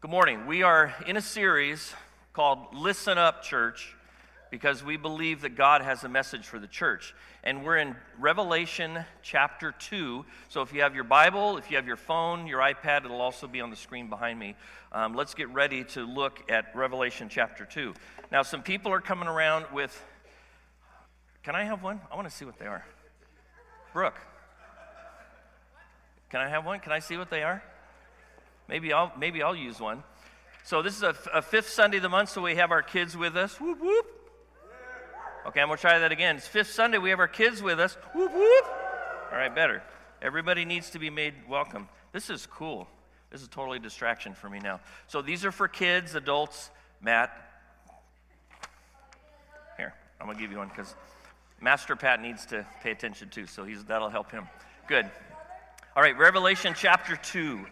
Good morning. We are in a series called Listen Up Church because we believe that God has a message for the church. And we're in Revelation chapter 2. So if you have your Bible, if you have your phone, your iPad, it'll also be on the screen behind me. Um, let's get ready to look at Revelation chapter 2. Now, some people are coming around with. Can I have one? I want to see what they are. Brooke. Can I have one? Can I see what they are? Maybe I'll, maybe I'll use one. So this is a, a fifth Sunday of the month, so we have our kids with us. Whoop, whoop. Okay, I'm going to try that again. It's fifth Sunday, we have our kids with us. Whoop, whoop. All right, better. Everybody needs to be made welcome. This is cool. This is totally a distraction for me now. So these are for kids, adults. Matt, here, I'm going to give you one because Master Pat needs to pay attention too, so he's, that'll help him. Good. All right, Revelation chapter 2.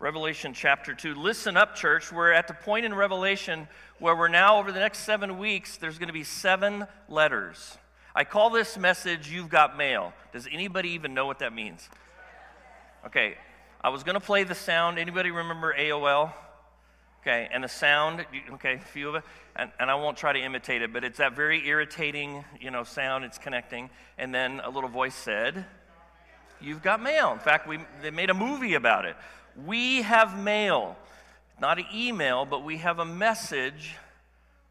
Revelation chapter 2. Listen up, church. We're at the point in Revelation where we're now, over the next seven weeks, there's going to be seven letters. I call this message, You've Got Mail. Does anybody even know what that means? Okay, I was going to play the sound. Anybody remember AOL? Okay, and the sound, okay, a few of it, and, and I won't try to imitate it, but it's that very irritating, you know, sound, it's connecting. And then a little voice said, You've got mail. In fact, we, they made a movie about it. We have mail, not an email, but we have a message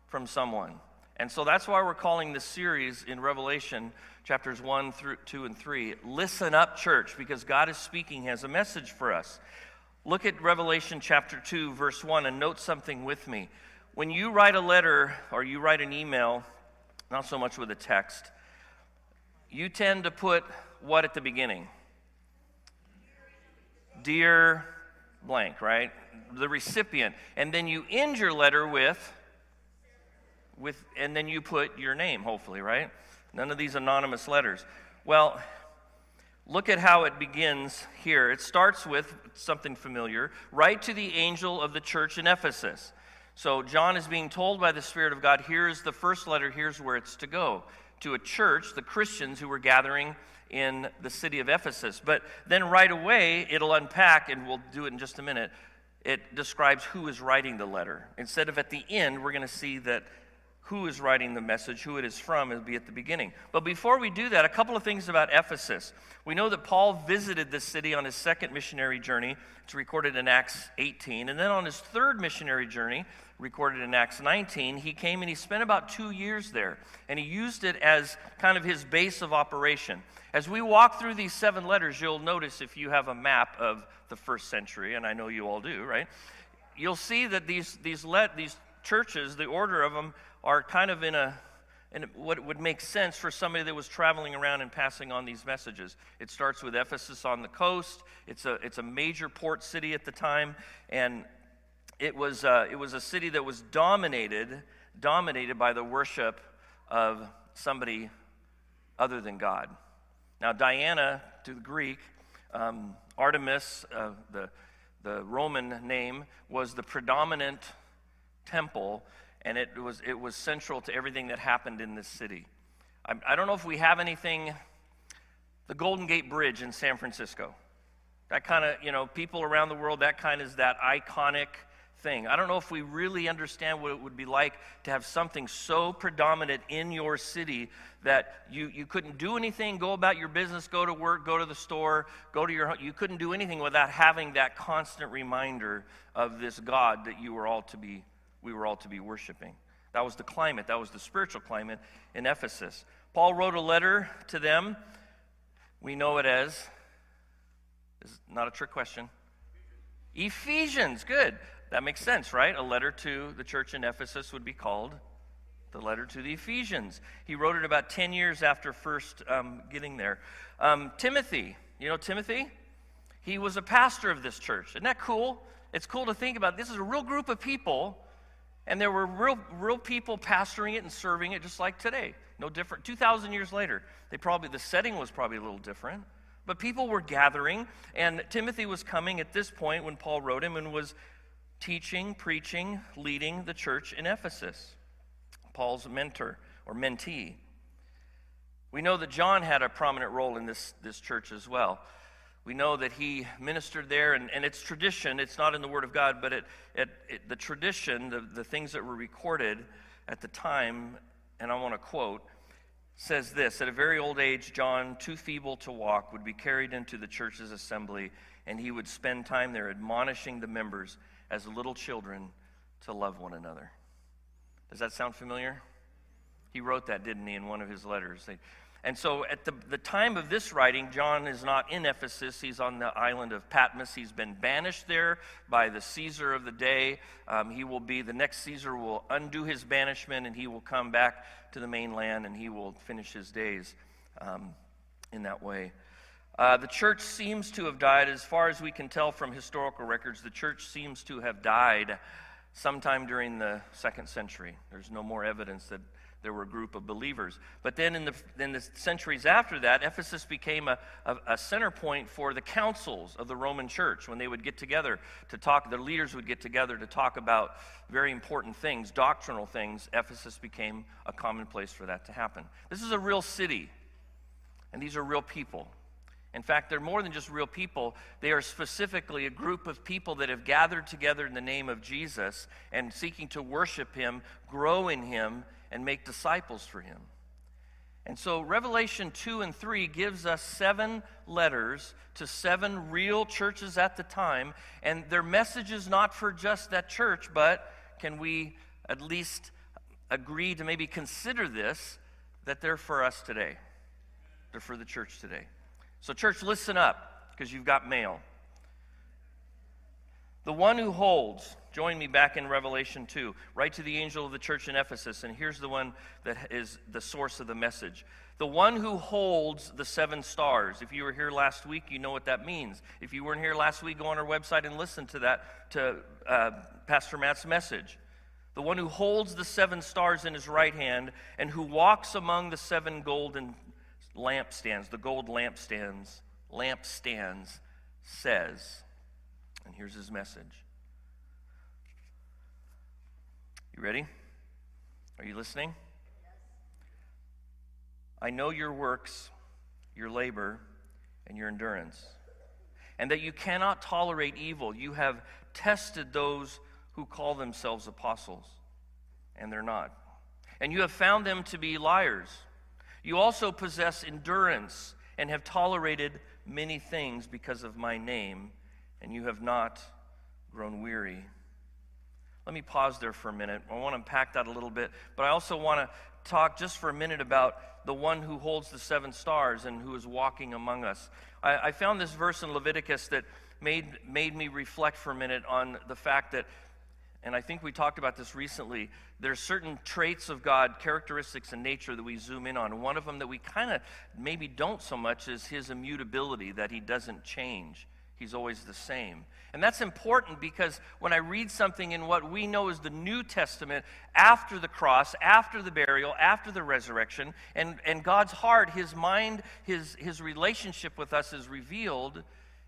from someone. And so that's why we're calling this series in Revelation chapters 1 through 2 and 3 Listen Up Church because God is speaking, has a message for us. Look at Revelation chapter 2 verse 1 and note something with me. When you write a letter or you write an email, not so much with a text, you tend to put what at the beginning? Dear blank, right? The recipient. And then you end your letter with, with, and then you put your name, hopefully, right? None of these anonymous letters. Well, look at how it begins here. It starts with something familiar Write to the angel of the church in Ephesus. So John is being told by the Spirit of God, here's the first letter, here's where it's to go. To a church, the Christians who were gathering in the city of Ephesus. But then right away, it'll unpack, and we'll do it in just a minute. It describes who is writing the letter. Instead of at the end, we're going to see that who is writing the message, who it is from, will be at the beginning. But before we do that, a couple of things about Ephesus. We know that Paul visited this city on his second missionary journey. It's recorded in Acts 18. And then on his third missionary journey, recorded in Acts 19, he came and he spent about two years there. And he used it as kind of his base of operation. As we walk through these seven letters, you'll notice if you have a map of the first century, and I know you all do, right? You'll see that these, these, let, these churches, the order of them, are kind of in a in what would make sense for somebody that was traveling around and passing on these messages. It starts with Ephesus on the coast. It's a, it's a major port city at the time, and it was, uh, it was a city that was dominated, dominated by the worship of somebody other than God. Now, Diana, to the Greek, um, Artemis, uh, the, the Roman name, was the predominant temple, and it was, it was central to everything that happened in this city. I, I don't know if we have anything, the Golden Gate Bridge in San Francisco. That kind of, you know, people around the world, that kind is that iconic thing. I don't know if we really understand what it would be like to have something so predominant in your city that you, you couldn't do anything, go about your business, go to work, go to the store, go to your home. you couldn't do anything without having that constant reminder of this God that you were all to be we were all to be worshiping. That was the climate, that was the spiritual climate in Ephesus. Paul wrote a letter to them. We know it as is not a trick question. Ephesians, good. That makes sense, right? A letter to the church in Ephesus would be called the letter to the Ephesians. He wrote it about 10 years after first um, getting there. Um, Timothy, you know Timothy? He was a pastor of this church. Isn't that cool? It's cool to think about. This is a real group of people, and there were real, real people pastoring it and serving it just like today. No different. 2,000 years later, they probably, the setting was probably a little different. But people were gathering, and Timothy was coming at this point when Paul wrote him and was teaching, preaching, leading the church in Ephesus. Paul's mentor or mentee. We know that John had a prominent role in this, this church as well. We know that he ministered there, and, and it's tradition. It's not in the Word of God, but it, it, it, the tradition, the, the things that were recorded at the time, and I want to quote, says this At a very old age, John, too feeble to walk, would be carried into the church's assembly, and he would spend time there admonishing the members as little children to love one another. Does that sound familiar? He wrote that, didn't he, in one of his letters? And so at the, the time of this writing, John is not in Ephesus. He's on the island of Patmos. He's been banished there by the Caesar of the day. Um, he will be, the next Caesar will undo his banishment and he will come back to the mainland and he will finish his days um, in that way. Uh, the church seems to have died, as far as we can tell from historical records, the church seems to have died sometime during the second century. There's no more evidence that there were a group of believers. But then in the, in the centuries after that, Ephesus became a, a, a, center point for the councils of the Roman church when they would get together to talk, their leaders would get together to talk about very important things, doctrinal things. Ephesus became a common place for that to happen. This is a real city, and these are real people. In fact, they're more than just real people. They are specifically a group of people that have gathered together in the name of Jesus and seeking to worship Him, grow in Him, and make disciples for him. And so Revelation 2 and 3 gives us seven letters to seven real churches at the time. And their message is not for just that church, but can we at least agree to maybe consider this that they're for us today? They're for the church today. So, church, listen up because you've got mail. The one who holds, join me back in Revelation 2, right to the angel of the church in Ephesus, and here's the one that is the source of the message. The one who holds the seven stars. If you were here last week, you know what that means. If you weren't here last week, go on our website and listen to that, to uh, Pastor Matt's message. The one who holds the seven stars in his right hand and who walks among the seven golden lampstands, the gold lampstands, lampstands, says, and here's his message. You ready? Are you listening? I know your works, your labor, and your endurance, and that you cannot tolerate evil. You have tested those who call themselves apostles, and they're not. And you have found them to be liars. You also possess endurance and have tolerated many things because of my name and you have not grown weary. Let me pause there for a minute. I want to unpack that a little bit, but I also want to talk just for a minute about the one who holds the seven stars and who is walking among us. I, I found this verse in Leviticus that made, made me reflect for a minute on the fact that, and I think we talked about this recently, there's certain traits of God, characteristics in nature that we zoom in on. One of them that we kind of maybe don't so much is his immutability, that he doesn't change. He's always the same. And that's important because when I read something in what we know is the New Testament, after the cross, after the burial, after the resurrection, and, and God's heart, his mind, his, his relationship with us is revealed,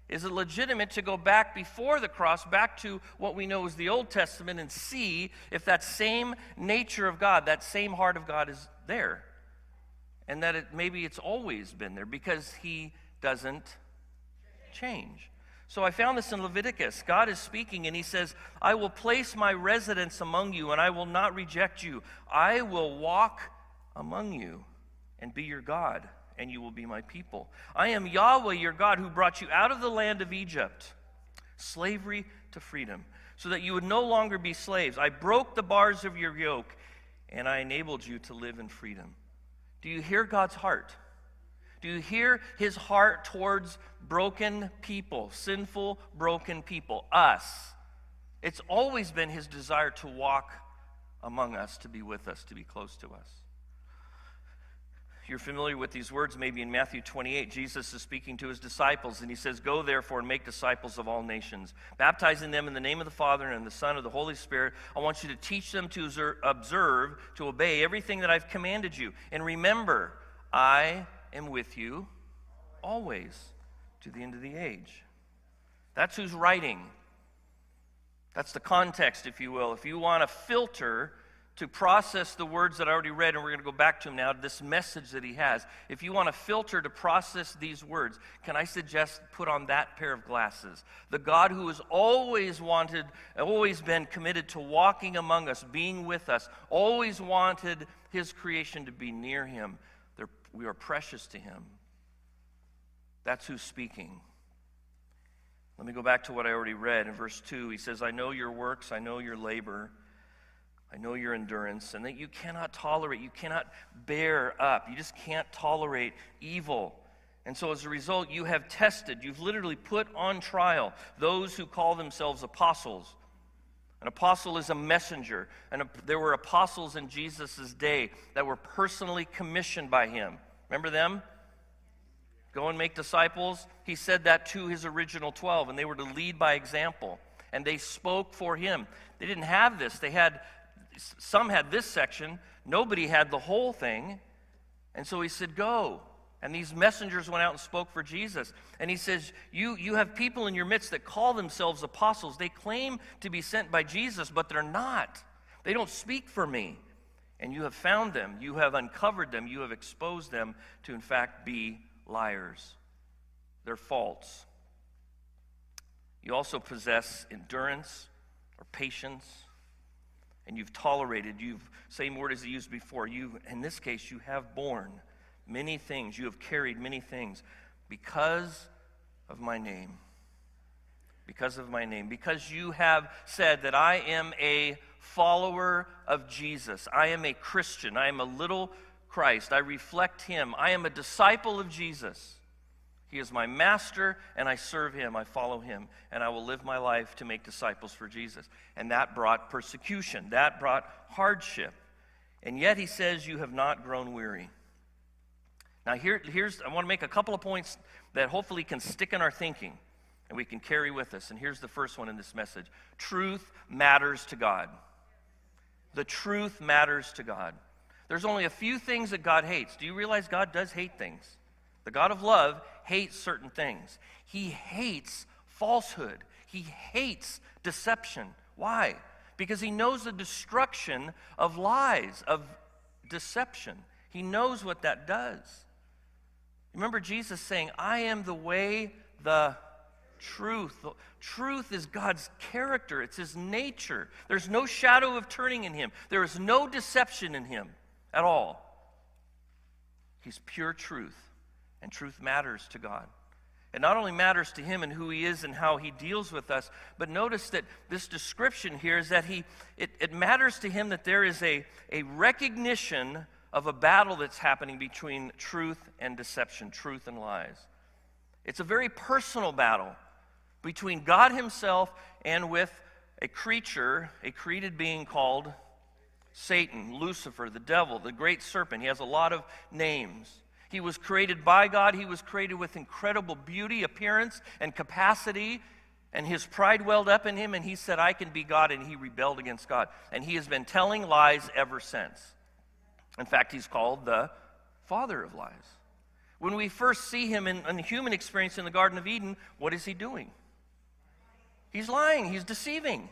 is it legitimate to go back before the cross, back to what we know as the Old Testament, and see if that same nature of God, that same heart of God is there? And that it, maybe it's always been there because he doesn't change. So I found this in Leviticus. God is speaking and he says, I will place my residence among you and I will not reject you. I will walk among you and be your God, and you will be my people. I am Yahweh, your God, who brought you out of the land of Egypt, slavery to freedom, so that you would no longer be slaves. I broke the bars of your yoke and I enabled you to live in freedom. Do you hear God's heart? Do you hear his heart towards broken people, sinful, broken people, us? It's always been his desire to walk among us, to be with us, to be close to us. You're familiar with these words, maybe in Matthew 28. Jesus is speaking to his disciples, and he says, Go therefore and make disciples of all nations, baptizing them in the name of the Father and the Son and the Holy Spirit. I want you to teach them to observe, to obey everything that I've commanded you. And remember, I am with you always to the end of the age. That's who's writing. That's the context, if you will. If you want to filter to process the words that I already read, and we're going to go back to him now, this message that he has. If you want a filter to process these words, can I suggest put on that pair of glasses? The God who has always wanted, always been committed to walking among us, being with us, always wanted his creation to be near him. They're, we are precious to him. That's who's speaking. Let me go back to what I already read in verse 2. He says, I know your works, I know your labor. I know your endurance and that you cannot tolerate, you cannot bear up. You just can't tolerate evil. And so, as a result, you have tested, you've literally put on trial those who call themselves apostles. An apostle is a messenger, and there were apostles in Jesus' day that were personally commissioned by him. Remember them? Go and make disciples. He said that to his original 12, and they were to lead by example. And they spoke for him. They didn't have this. They had some had this section, nobody had the whole thing. And so he said, Go. And these messengers went out and spoke for Jesus. And he says, you, you have people in your midst that call themselves apostles. They claim to be sent by Jesus, but they're not. They don't speak for me. And you have found them, you have uncovered them, you have exposed them to, in fact, be liars. They're false. You also possess endurance or patience and you've tolerated, you've, same word as he used before, you, in this case, you have borne many things, you have carried many things because of my name. Because of my name. Because you have said that I am a follower of Jesus. I am a Christian. I am a little Christ. I reflect him. I am a disciple of Jesus. He is my master, and I serve him. I follow him, and I will live my life to make disciples for Jesus. And that brought persecution, that brought hardship. And yet he says, You have not grown weary. Now, here, here's, I want to make a couple of points that hopefully can stick in our thinking and we can carry with us. And here's the first one in this message Truth matters to God. The truth matters to God. There's only a few things that God hates. Do you realize God does hate things? The God of love hates certain things. He hates falsehood. He hates deception. Why? Because he knows the destruction of lies, of deception. He knows what that does. Remember Jesus saying, I am the way, the truth. Truth is God's character, it's his nature. There's no shadow of turning in him, there is no deception in him at all. He's pure truth. And truth matters to God. It not only matters to him and who he is and how he deals with us, but notice that this description here is that he it, it matters to him that there is a, a recognition of a battle that's happening between truth and deception, truth and lies. It's a very personal battle between God himself and with a creature, a created being called Satan, Lucifer, the devil, the great serpent. He has a lot of names. He was created by God. He was created with incredible beauty, appearance, and capacity. And his pride welled up in him, and he said, I can be God, and he rebelled against God. And he has been telling lies ever since. In fact, he's called the father of lies. When we first see him in, in the human experience in the Garden of Eden, what is he doing? He's lying, he's deceiving.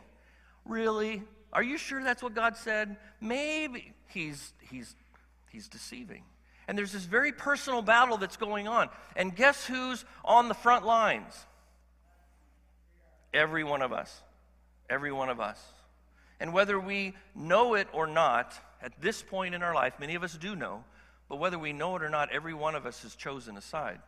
Really? Are you sure that's what God said? Maybe he's, he's, he's deceiving. And there's this very personal battle that's going on. And guess who's on the front lines? Every one of us. Every one of us. And whether we know it or not, at this point in our life, many of us do know, but whether we know it or not, every one of us has chosen a side.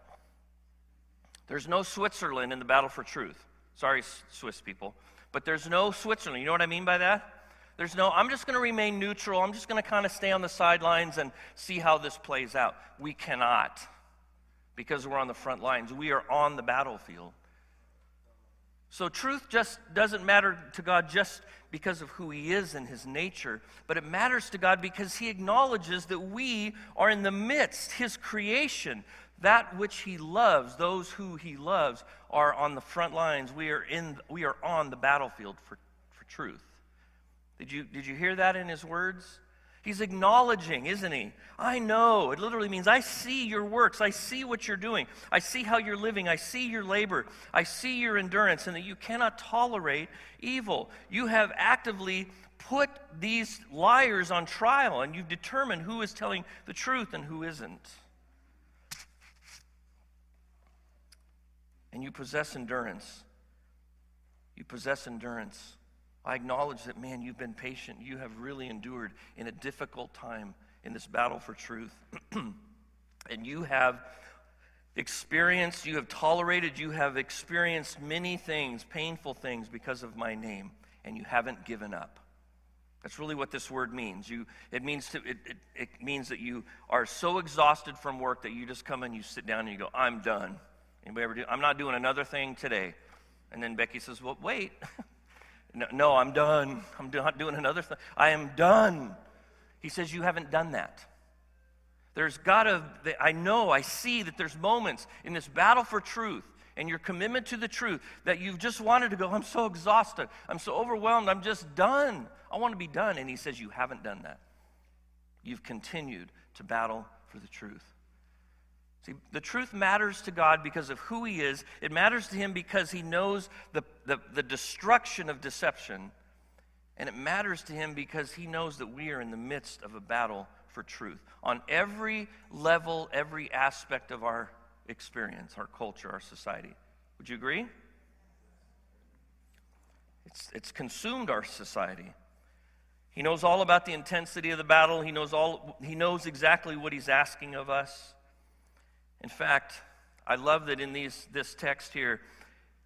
There's no Switzerland in the battle for truth. Sorry, Swiss people. But there's no Switzerland. You know what I mean by that? There's no, I'm just going to remain neutral. I'm just going to kind of stay on the sidelines and see how this plays out. We cannot because we're on the front lines. We are on the battlefield. So truth just doesn't matter to God just because of who he is and his nature, but it matters to God because he acknowledges that we are in the midst, his creation, that which he loves, those who he loves are on the front lines. We are in we are on the battlefield for, for truth. Did you, did you hear that in his words? He's acknowledging, isn't he? I know. It literally means I see your works. I see what you're doing. I see how you're living. I see your labor. I see your endurance, and that you cannot tolerate evil. You have actively put these liars on trial, and you've determined who is telling the truth and who isn't. And you possess endurance. You possess endurance. I acknowledge that, man, you've been patient. You have really endured in a difficult time in this battle for truth. and you have experienced, you have tolerated, you have experienced many things, painful things, because of my name, and you haven't given up. That's really what this word means. You, it, means to, it, it, it means that you are so exhausted from work that you just come and you sit down and you go, I'm done. Anybody ever do? I'm not doing another thing today. And then Becky says, Well, wait. no, no, I'm done. I'm not doing another thing. I am done. He says, You haven't done that. There's got to, I know, I see that there's moments in this battle for truth and your commitment to the truth that you've just wanted to go, I'm so exhausted. I'm so overwhelmed. I'm just done. I want to be done. And he says, You haven't done that. You've continued to battle for the truth. See, the truth matters to God because of who He is. It matters to Him because He knows the, the, the, destruction of deception. And it matters to Him because He knows that we are in the midst of a battle for truth on every level, every aspect of our experience, our culture, our society. Would you agree? It's, it's consumed our society. He knows all about the intensity of the battle. He knows, all, he knows exactly what he's asking of us. In fact, I love that in these, this text here,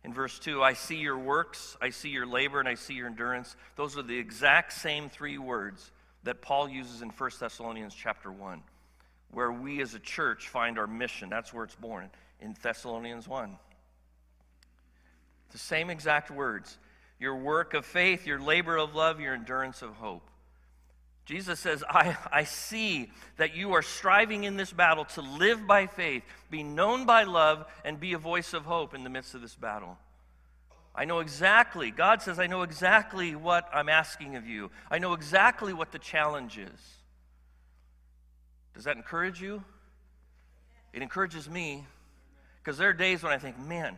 in verse 2, I see your works, I see your labor, and I see your endurance. Those are the exact same three words that Paul uses in 1 Thessalonians chapter 1, where we as a church find our mission. That's where it's born, in Thessalonians 1. The same exact words your work of faith, your labor of love, your endurance of hope. Jesus says, I, I see that you are striving in this battle to live by faith, be known by love, and be a voice of hope in the midst of this battle. I know exactly, God says, I know exactly what I'm asking of you. I know exactly what the challenge is. Does that encourage you? It encourages me because there are days when I think, man,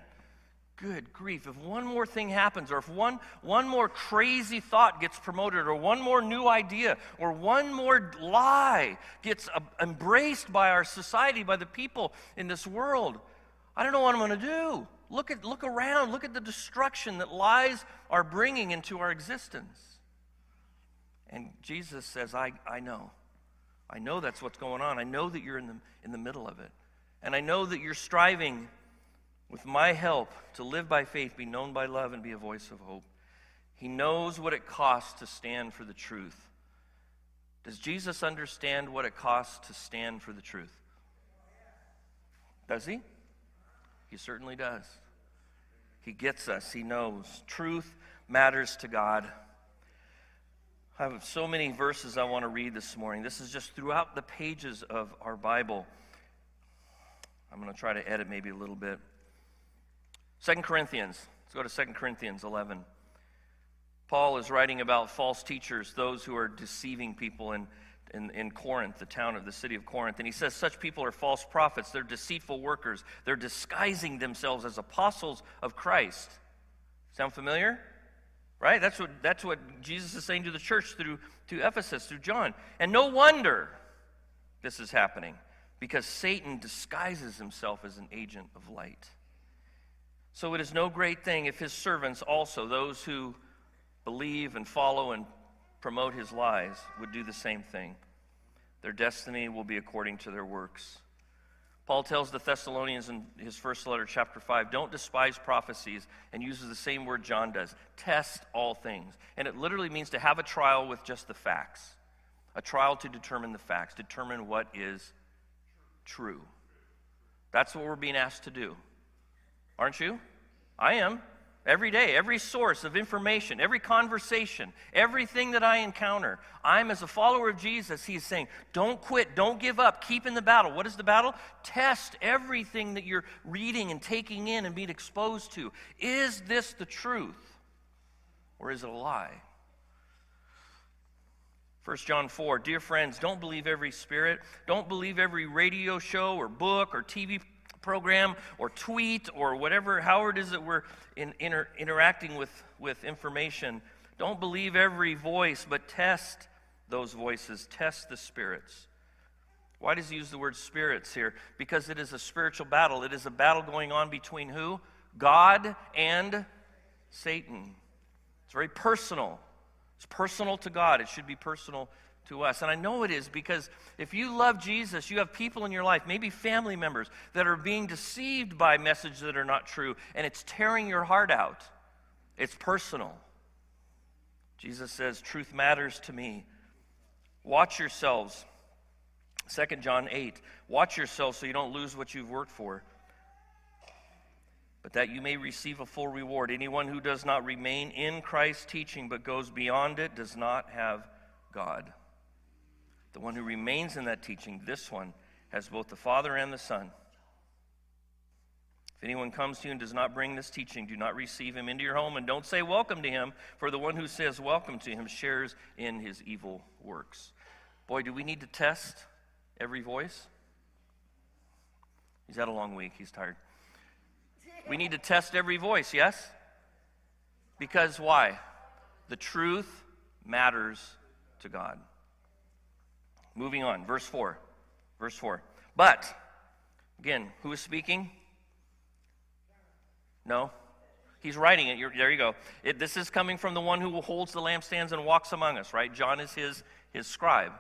good grief, if one more thing happens, or if one, one more crazy thought gets promoted, or one more new idea, or one more lie gets uh, embraced by our society, by the people in this world, I don't know what I'm going to do. Look, at, look around, look at the destruction that lies are bringing into our existence. And Jesus says, I, I know. I know that's what's going on. I know that you're in the, in the middle of it. And I know that you're striving with my help, to live by faith, be known by love, and be a voice of hope. He knows what it costs to stand for the truth. Does Jesus understand what it costs to stand for the truth? Does he? He certainly does. He gets us, he knows. Truth matters to God. I have so many verses I want to read this morning. This is just throughout the pages of our Bible. I'm going to try to edit maybe a little bit. Second Corinthians. Let's go to Second Corinthians 11. Paul is writing about false teachers, those who are deceiving people in, in, in, Corinth, the town of the city of Corinth. And he says such people are false prophets. They're deceitful workers. They're disguising themselves as apostles of Christ. Sound familiar? Right? That's what, that's what Jesus is saying to the church through to Ephesus, through John. And no wonder this is happening because Satan disguises himself as an agent of light. So it is no great thing if his servants also, those who believe and follow and promote his lies, would do the same thing. Their destiny will be according to their works. Paul tells the Thessalonians in his first letter, chapter 5, don't despise prophecies, and uses the same word John does test all things. And it literally means to have a trial with just the facts, a trial to determine the facts, determine what is true. That's what we're being asked to do. Aren't you? I am. Every day, every source of information, every conversation, everything that I encounter, I'm as a follower of Jesus, he's saying, don't quit, don't give up, keep in the battle. What is the battle? Test everything that you're reading and taking in and being exposed to. Is this the truth or is it a lie? 1 John 4, dear friends, don't believe every spirit. Don't believe every radio show or book or TV program or tweet or whatever, how it is that we're in, inter, interacting with, with information. Don't believe every voice, but test those voices, test the spirits. Why does he use the word spirits here? Because it is a spiritual battle. It is a battle going on between who? God and Satan. It's very personal. It's personal to God. It should be personal to us. And I know it is because if you love Jesus, you have people in your life, maybe family members, that are being deceived by messages that are not true, and it's tearing your heart out. It's personal. Jesus says, Truth matters to me. Watch yourselves. 2 John 8. Watch yourselves so you don't lose what you've worked for, but that you may receive a full reward. Anyone who does not remain in Christ's teaching but goes beyond it does not have God. The one who remains in that teaching, this one, has both the Father and the Son. If anyone comes to you and does not bring this teaching, do not receive him into your home and don't say welcome to him, for the one who says welcome to him shares in his evil works. Boy, do we need to test every voice? He's had a long week, he's tired. We need to test every voice, yes? Because why? The truth matters to God. Moving on, verse 4. Verse 4. But, again, who is speaking? No? He's writing it. You're, there you go. It, this is coming from the one who holds the lampstands and walks among us, right? John is his, his scribe.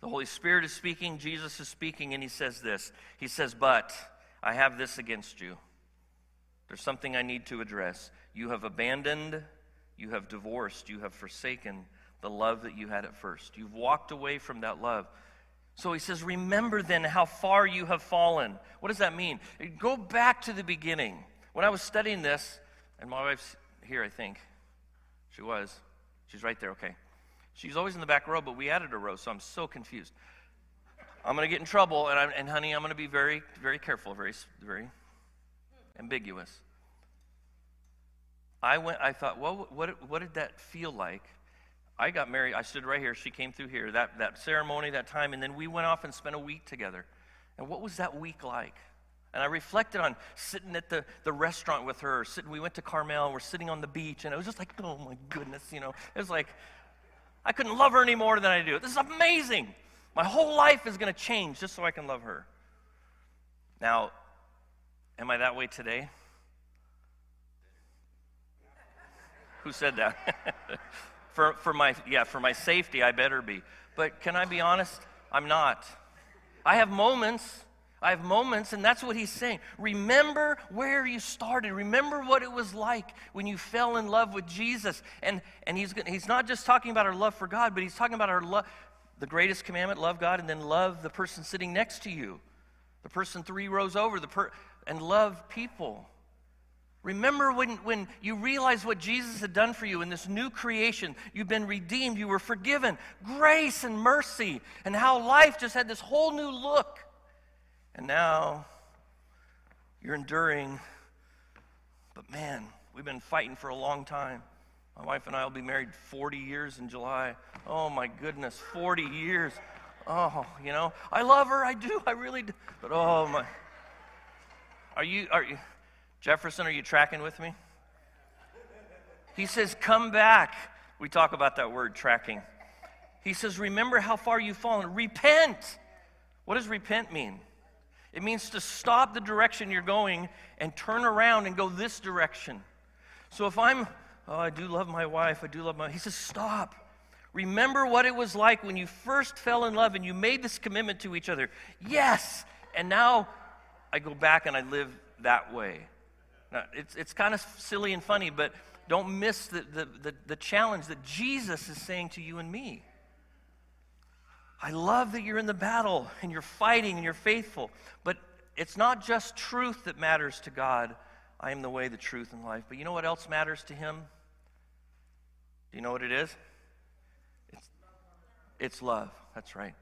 The Holy Spirit is speaking, Jesus is speaking, and he says this. He says, But I have this against you. There's something I need to address. You have abandoned, you have divorced, you have forsaken the love that you had at first. You've walked away from that love. So he says, Remember then how far you have fallen. What does that mean? Go back to the beginning. When I was studying this, and my wife's here, I think. She was. She's right there, okay. She's always in the back row, but we added a row, so I'm so confused. I'm going to get in trouble, and, and honey, I'm going to be very, very careful, very, very ambiguous. I went. I thought, well, what, what did that feel like I got married. I stood right here. She came through here. That, that ceremony, that time, and then we went off and spent a week together. And what was that week like? And I reflected on sitting at the, the restaurant with her. Sitting, we went to Carmel. We're sitting on the beach, and it was just like, oh my goodness, you know. It was like I couldn't love her any more than I do. This is amazing. My whole life is going to change just so I can love her. Now, am I that way today? Who said that? For, for my, yeah, for my safety, I better be. But can I be honest? I'm not. I have moments. I have moments, and that's what he's saying. Remember where you started. Remember what it was like when you fell in love with Jesus. And, and he's, he's not just talking about our love for God, but he's talking about our love, the greatest commandment love God, and then love the person sitting next to you, the person three rows over, the per, and love people. Remember when, when you realized what Jesus had done for you in this new creation. You've been redeemed, you were forgiven, grace and mercy, and how life just had this whole new look. And now you're enduring. But man, we've been fighting for a long time. My wife and I will be married 40 years in July. Oh my goodness, 40 years. Oh, you know, I love her, I do, I really do. But oh my. Are you, are you, Jefferson, are you tracking with me? He says, Come back. We talk about that word, tracking. He says, Remember how far you've fallen. Repent. What does repent mean? It means to stop the direction you're going and turn around and go this direction. So if I'm, oh, I do love my wife, I do love my, he says, stop. Remember what it was like when you first fell in love and you made this commitment to each other. Yes. And now I go back and I live that way. Now, it's, it's kind of silly and funny, but don't miss the, the, the, the challenge that Jesus is saying to you and me. I love that you're in the battle and you're fighting and you're faithful, but it's not just truth that matters to God. I am the way, the truth, and life. But you know what else matters to Him? Do you know what it is? It's, it's love. That's right.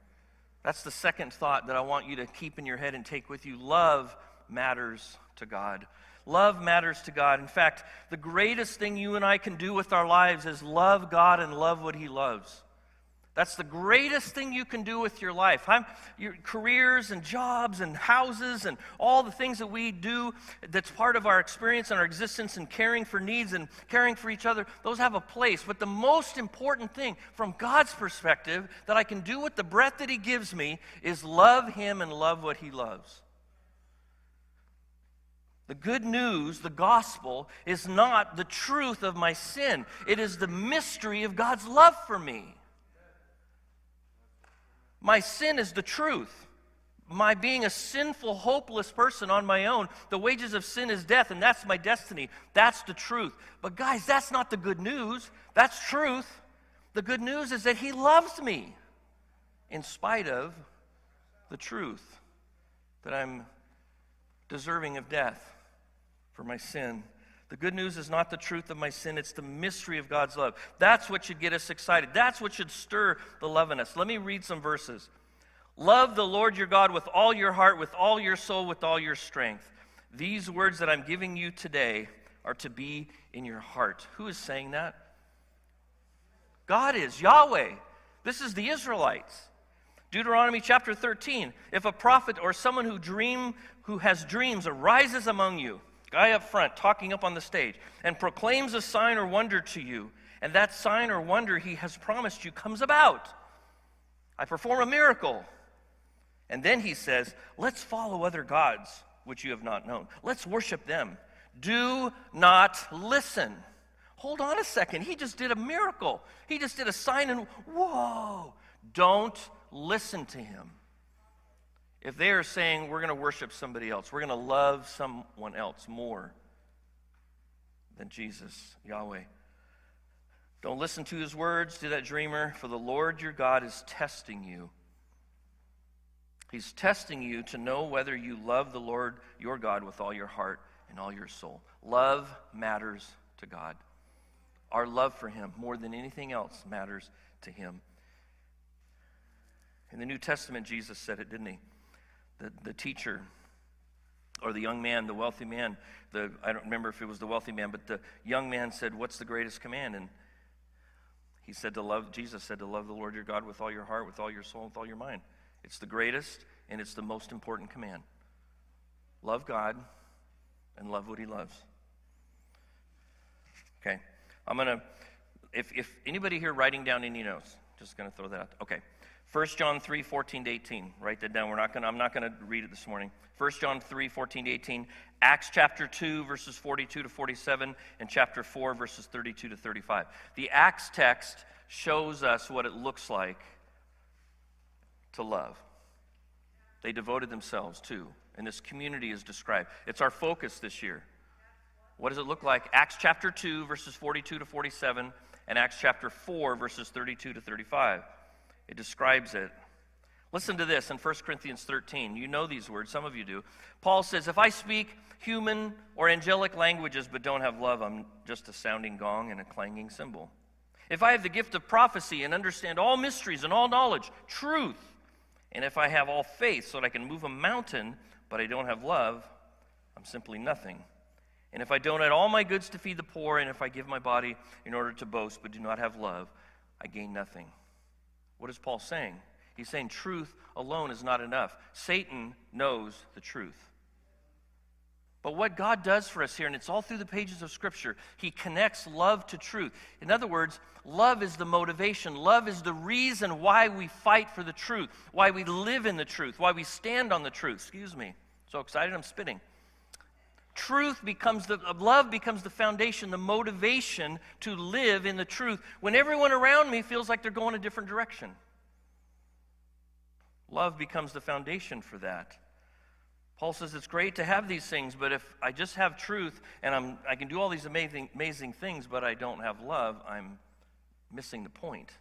That's the second thought that I want you to keep in your head and take with you. Love matters to God. Love matters to God. In fact, the greatest thing you and I can do with our lives is love God and love what He loves. That's the greatest thing you can do with your life. I'm, your careers and jobs and houses and all the things that we do that's part of our experience and our existence and caring for needs and caring for each other, those have a place. But the most important thing from God's perspective that I can do with the breath that He gives me is love Him and love what He loves. The good news, the gospel, is not the truth of my sin. It is the mystery of God's love for me. My sin is the truth. My being a sinful, hopeless person on my own, the wages of sin is death, and that's my destiny. That's the truth. But, guys, that's not the good news. That's truth. The good news is that He loves me in spite of the truth that I'm deserving of death for my sin. The good news is not the truth of my sin, it's the mystery of God's love. That's what should get us excited. That's what should stir the love in us. Let me read some verses. Love the Lord your God with all your heart, with all your soul, with all your strength. These words that I'm giving you today are to be in your heart. Who is saying that? God is, Yahweh. This is the Israelites. Deuteronomy chapter 13. If a prophet or someone who dream who has dreams arises among you, guy up front talking up on the stage, and proclaims a sign or wonder to you, and that sign or wonder he has promised you comes about. I perform a miracle. And then he says, Let's follow other gods which you have not known. Let's worship them. Do not listen. Hold on a second. He just did a miracle. He just did a sign, and whoa, don't listen to him. If they are saying, we're going to worship somebody else, we're going to love someone else more than Jesus, Yahweh. Don't listen to his words, to that dreamer, for the Lord your God is testing you. He's testing you to know whether you love the Lord your God with all your heart and all your soul. Love matters to God. Our love for him, more than anything else, matters to him. In the New Testament, Jesus said it, didn't he? The, the teacher or the young man, the wealthy man, the, I don't remember if it was the wealthy man, but the young man said, What's the greatest command? And he said to love, Jesus said to love the Lord your God with all your heart, with all your soul, with all your mind. It's the greatest and it's the most important command. Love God and love what he loves. Okay. I'm going to, if, if anybody here writing down any notes, just going to throw that out. Okay. 1 John 3, 14 to 18. Write that down. We're not gonna, I'm not going to read it this morning. 1 John 3, 14 to 18. Acts chapter 2, verses 42 to 47, and chapter 4, verses 32 to 35. The Acts text shows us what it looks like to love. They devoted themselves to, and this community is described. It's our focus this year. What does it look like? Acts chapter 2, verses 42 to 47, and Acts chapter 4, verses 32 to 35. It describes it. Listen to this in 1 Corinthians 13. You know these words, some of you do. Paul says, If I speak human or angelic languages but don't have love, I'm just a sounding gong and a clanging cymbal. If I have the gift of prophecy and understand all mysteries and all knowledge, truth, and if I have all faith so that I can move a mountain, but I don't have love, I'm simply nothing. And if I don't all my goods to feed the poor, and if I give my body in order to boast but do not have love, I gain nothing. What is Paul saying? He's saying truth alone is not enough. Satan knows the truth. But what God does for us here, and it's all through the pages of Scripture, He connects love to truth. In other words, love is the motivation. Love is the reason why we fight for the truth, why we live in the truth, why we stand on the truth. Excuse me. So excited, I'm spitting. Truth becomes the love becomes the foundation, the motivation to live in the truth when everyone around me feels like they're going a different direction. Love becomes the foundation for that. Paul says it's great to have these things, but if I just have truth and I'm, I can do all these amazing, amazing things, but I don't have love, I'm missing the point.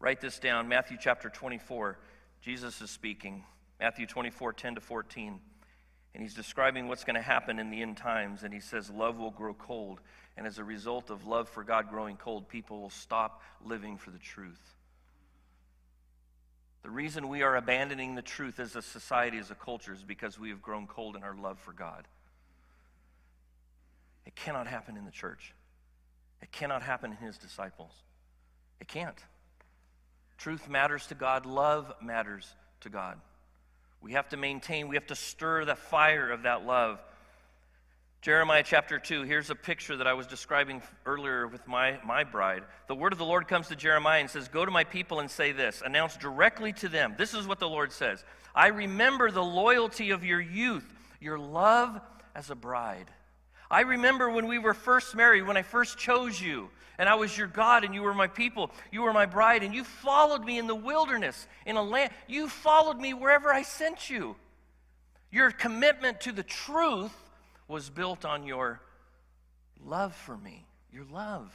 Write this down Matthew chapter 24. Jesus is speaking. Matthew 24, 10 to 14. And he's describing what's going to happen in the end times. And he says, Love will grow cold. And as a result of love for God growing cold, people will stop living for the truth. The reason we are abandoning the truth as a society, as a culture, is because we have grown cold in our love for God. It cannot happen in the church. It cannot happen in his disciples. It can't. Truth matters to God, love matters to God. We have to maintain, we have to stir the fire of that love. Jeremiah chapter 2, here's a picture that I was describing earlier with my, my bride. The word of the Lord comes to Jeremiah and says, Go to my people and say this, announce directly to them. This is what the Lord says I remember the loyalty of your youth, your love as a bride. I remember when we were first married, when I first chose you, and I was your God, and you were my people. You were my bride, and you followed me in the wilderness, in a land. You followed me wherever I sent you. Your commitment to the truth was built on your love for me, your love.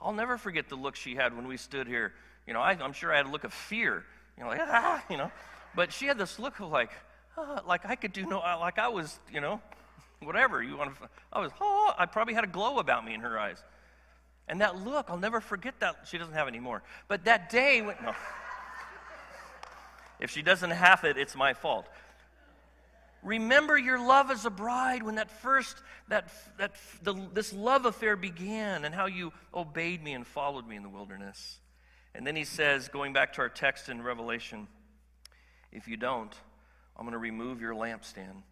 I'll never forget the look she had when we stood here. You know, I, am sure I had a look of fear. You know, like ah, you know, but she had this look of like, ah, like I could do no, like I was, you know, whatever you want to. I was, oh, I probably had a glow about me in her eyes. And that look, I'll never forget that. She doesn't have any more. But that day, when, no. if she doesn't have it, it's my fault. Remember your love as a bride when that first, that, that, the, this love affair began and how you obeyed me and followed me in the wilderness. And then he says, going back to our text in Revelation, if you don't, I'm going to remove your lampstand.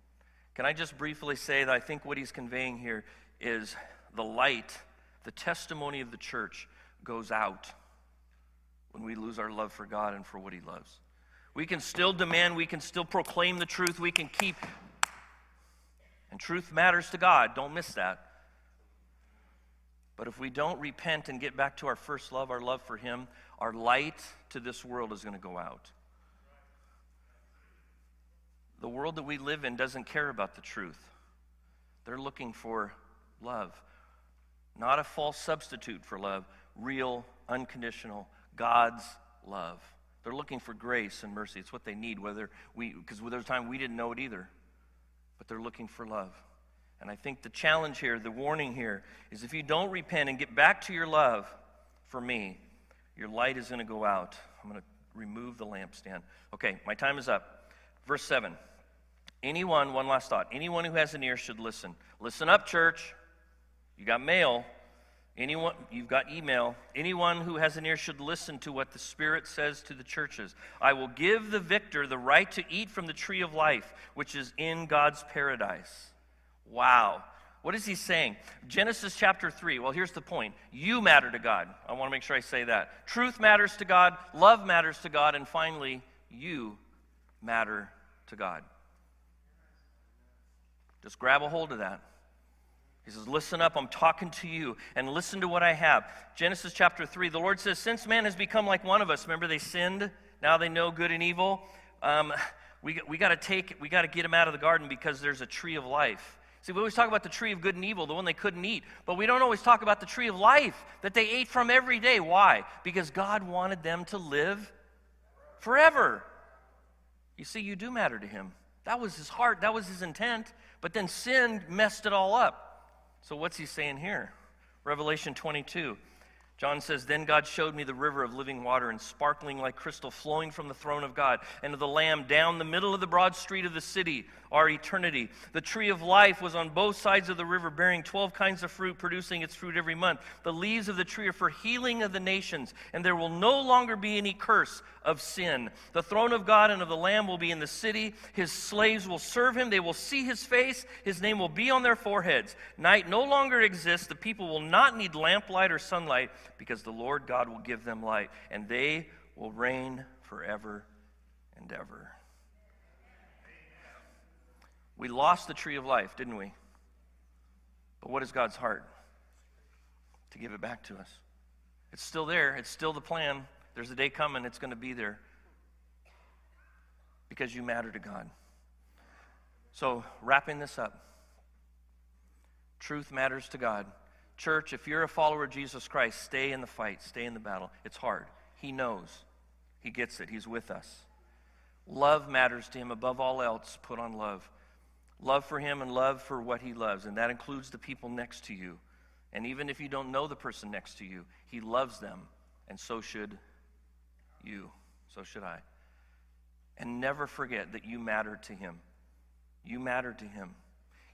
Can I just briefly say that I think what he's conveying here is the light, the testimony of the church goes out when we lose our love for God and for what he loves. We can still demand, we can still proclaim the truth, we can keep. And truth matters to God, don't miss that. But if we don't repent and get back to our first love, our love for Him, our light to this world is going to go out. The world that we live in doesn't care about the truth. They're looking for love, not a false substitute for love, real, unconditional, God's love. They're looking for grace and mercy. It's what they need, whether we, because there's a time we didn't know it either, but they're looking for love. And I think the challenge here, the warning here, is if you don't repent and get back to your love for me, your light is going to go out. I'm going to remove the lampstand. Okay, my time is up. Verse 7. Anyone, one last thought, anyone who has an ear should listen. Listen up, church. You got mail. Anyone, you've got email. Anyone who has an ear should listen to what the Spirit says to the churches. I will give the victor the right to eat from the tree of life, which is in God's paradise. Wow. What is he saying? Genesis chapter 3. Well, here's the point. You matter to God. I want to make sure I say that. Truth matters to God, love matters to God, and finally, you matter to God. Just grab a hold of that. He says, Listen up, I'm talking to you, and listen to what I have. Genesis chapter 3, the Lord says, Since man has become like one of us, remember they sinned, now they know good and evil. Um, we, we got to take, we got to get them out of the garden because there's a tree of life. See, we always talk about the tree of good and evil, the one they couldn't eat, but we don't always talk about the tree of life that they ate from every day. Why? Because God wanted them to live forever. You see, you do matter to Him. That was His heart, that was His intent. But then sin messed it all up. So, what's he saying here? Revelation 22. John says, Then God showed me the river of living water and sparkling like crystal flowing from the throne of God and of the Lamb down the middle of the broad street of the city, our eternity. The tree of life was on both sides of the river, bearing 12 kinds of fruit, producing its fruit every month. The leaves of the tree are for healing of the nations, and there will no longer be any curse of sin. The throne of God and of the Lamb will be in the city. His slaves will serve him. They will see his face. His name will be on their foreheads. Night no longer exists. The people will not need lamplight or sunlight because the Lord God will give them light, and they will reign forever and ever. We lost the tree of life, didn't we? But what is God's heart? To give it back to us. It's still there, it's still the plan. There's a day coming, it's going to be there. Because you matter to God. So, wrapping this up, truth matters to God. Church, if you're a follower of Jesus Christ, stay in the fight, stay in the battle. It's hard. He knows, He gets it, He's with us. Love matters to Him above all else. Put on love love for him and love for what he loves, and that includes the people next to you. And even if you don't know the person next to you, he loves them, and so should you. So should I. And never forget that you matter to him. You matter to him.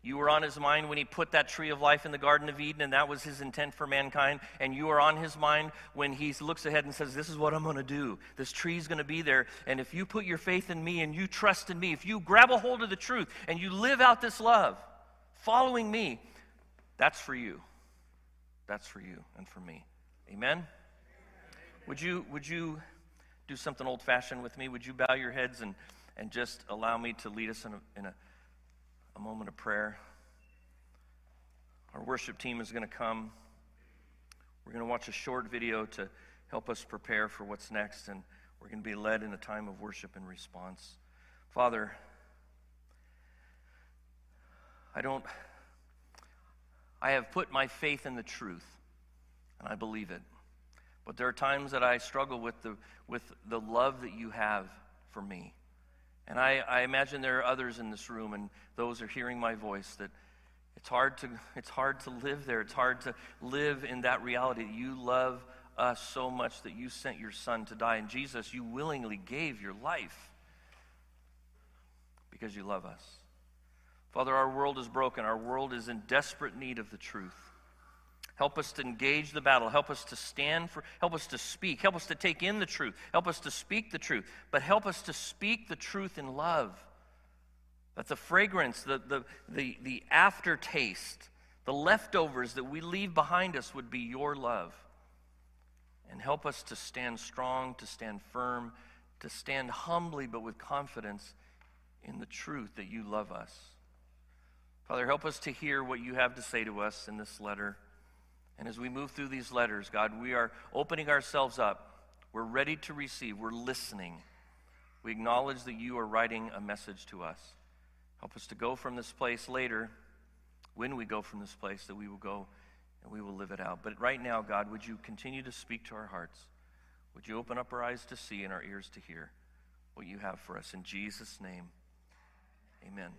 You were on his mind when he put that tree of life in the Garden of Eden, and that was his intent for mankind. And you are on his mind when he looks ahead and says, This is what I'm going to do. This tree is going to be there. And if you put your faith in me and you trust in me, if you grab a hold of the truth and you live out this love, following me, that's for you. That's for you and for me. Amen? Would you, would you do something old fashioned with me? Would you bow your heads and, and just allow me to lead us in a, in a a moment of prayer. Our worship team is going to come. We're going to watch a short video to help us prepare for what's next, and we're going to be led in a time of worship and response. Father, I don't, I have put my faith in the truth, and I believe it. But there are times that I struggle with the, with the love that you have for me. And I, I, imagine there are others in this room and those are hearing my voice that it's hard to it's hard to live there. It's hard to live in that reality you love us so much that you sent your son to die. And Jesus, you willingly gave your life because you love us. Father, our world is broken. Our world is in desperate need of the truth. Help us to engage the battle. Help us to stand for, help us to speak. Help us to take in the truth. Help us to speak the truth. But help us to speak the truth in love. That the fragrance, the, the, the, the aftertaste, the leftovers that we leave behind us would be your love. And help us to stand strong, to stand firm, to stand humbly but with confidence in the truth that you love us. Father, help us to hear what you have to say to us in this letter. And as we move through these letters, God, we are opening ourselves up. We're ready to receive. We're listening. We acknowledge that you are writing a message to us. Help us to go from this place later, when we go from this place, that we will go and we will live it out. But right now, God, would you continue to speak to our hearts? Would you open up our eyes to see and our ears to hear what you have for us? In Jesus' name, amen.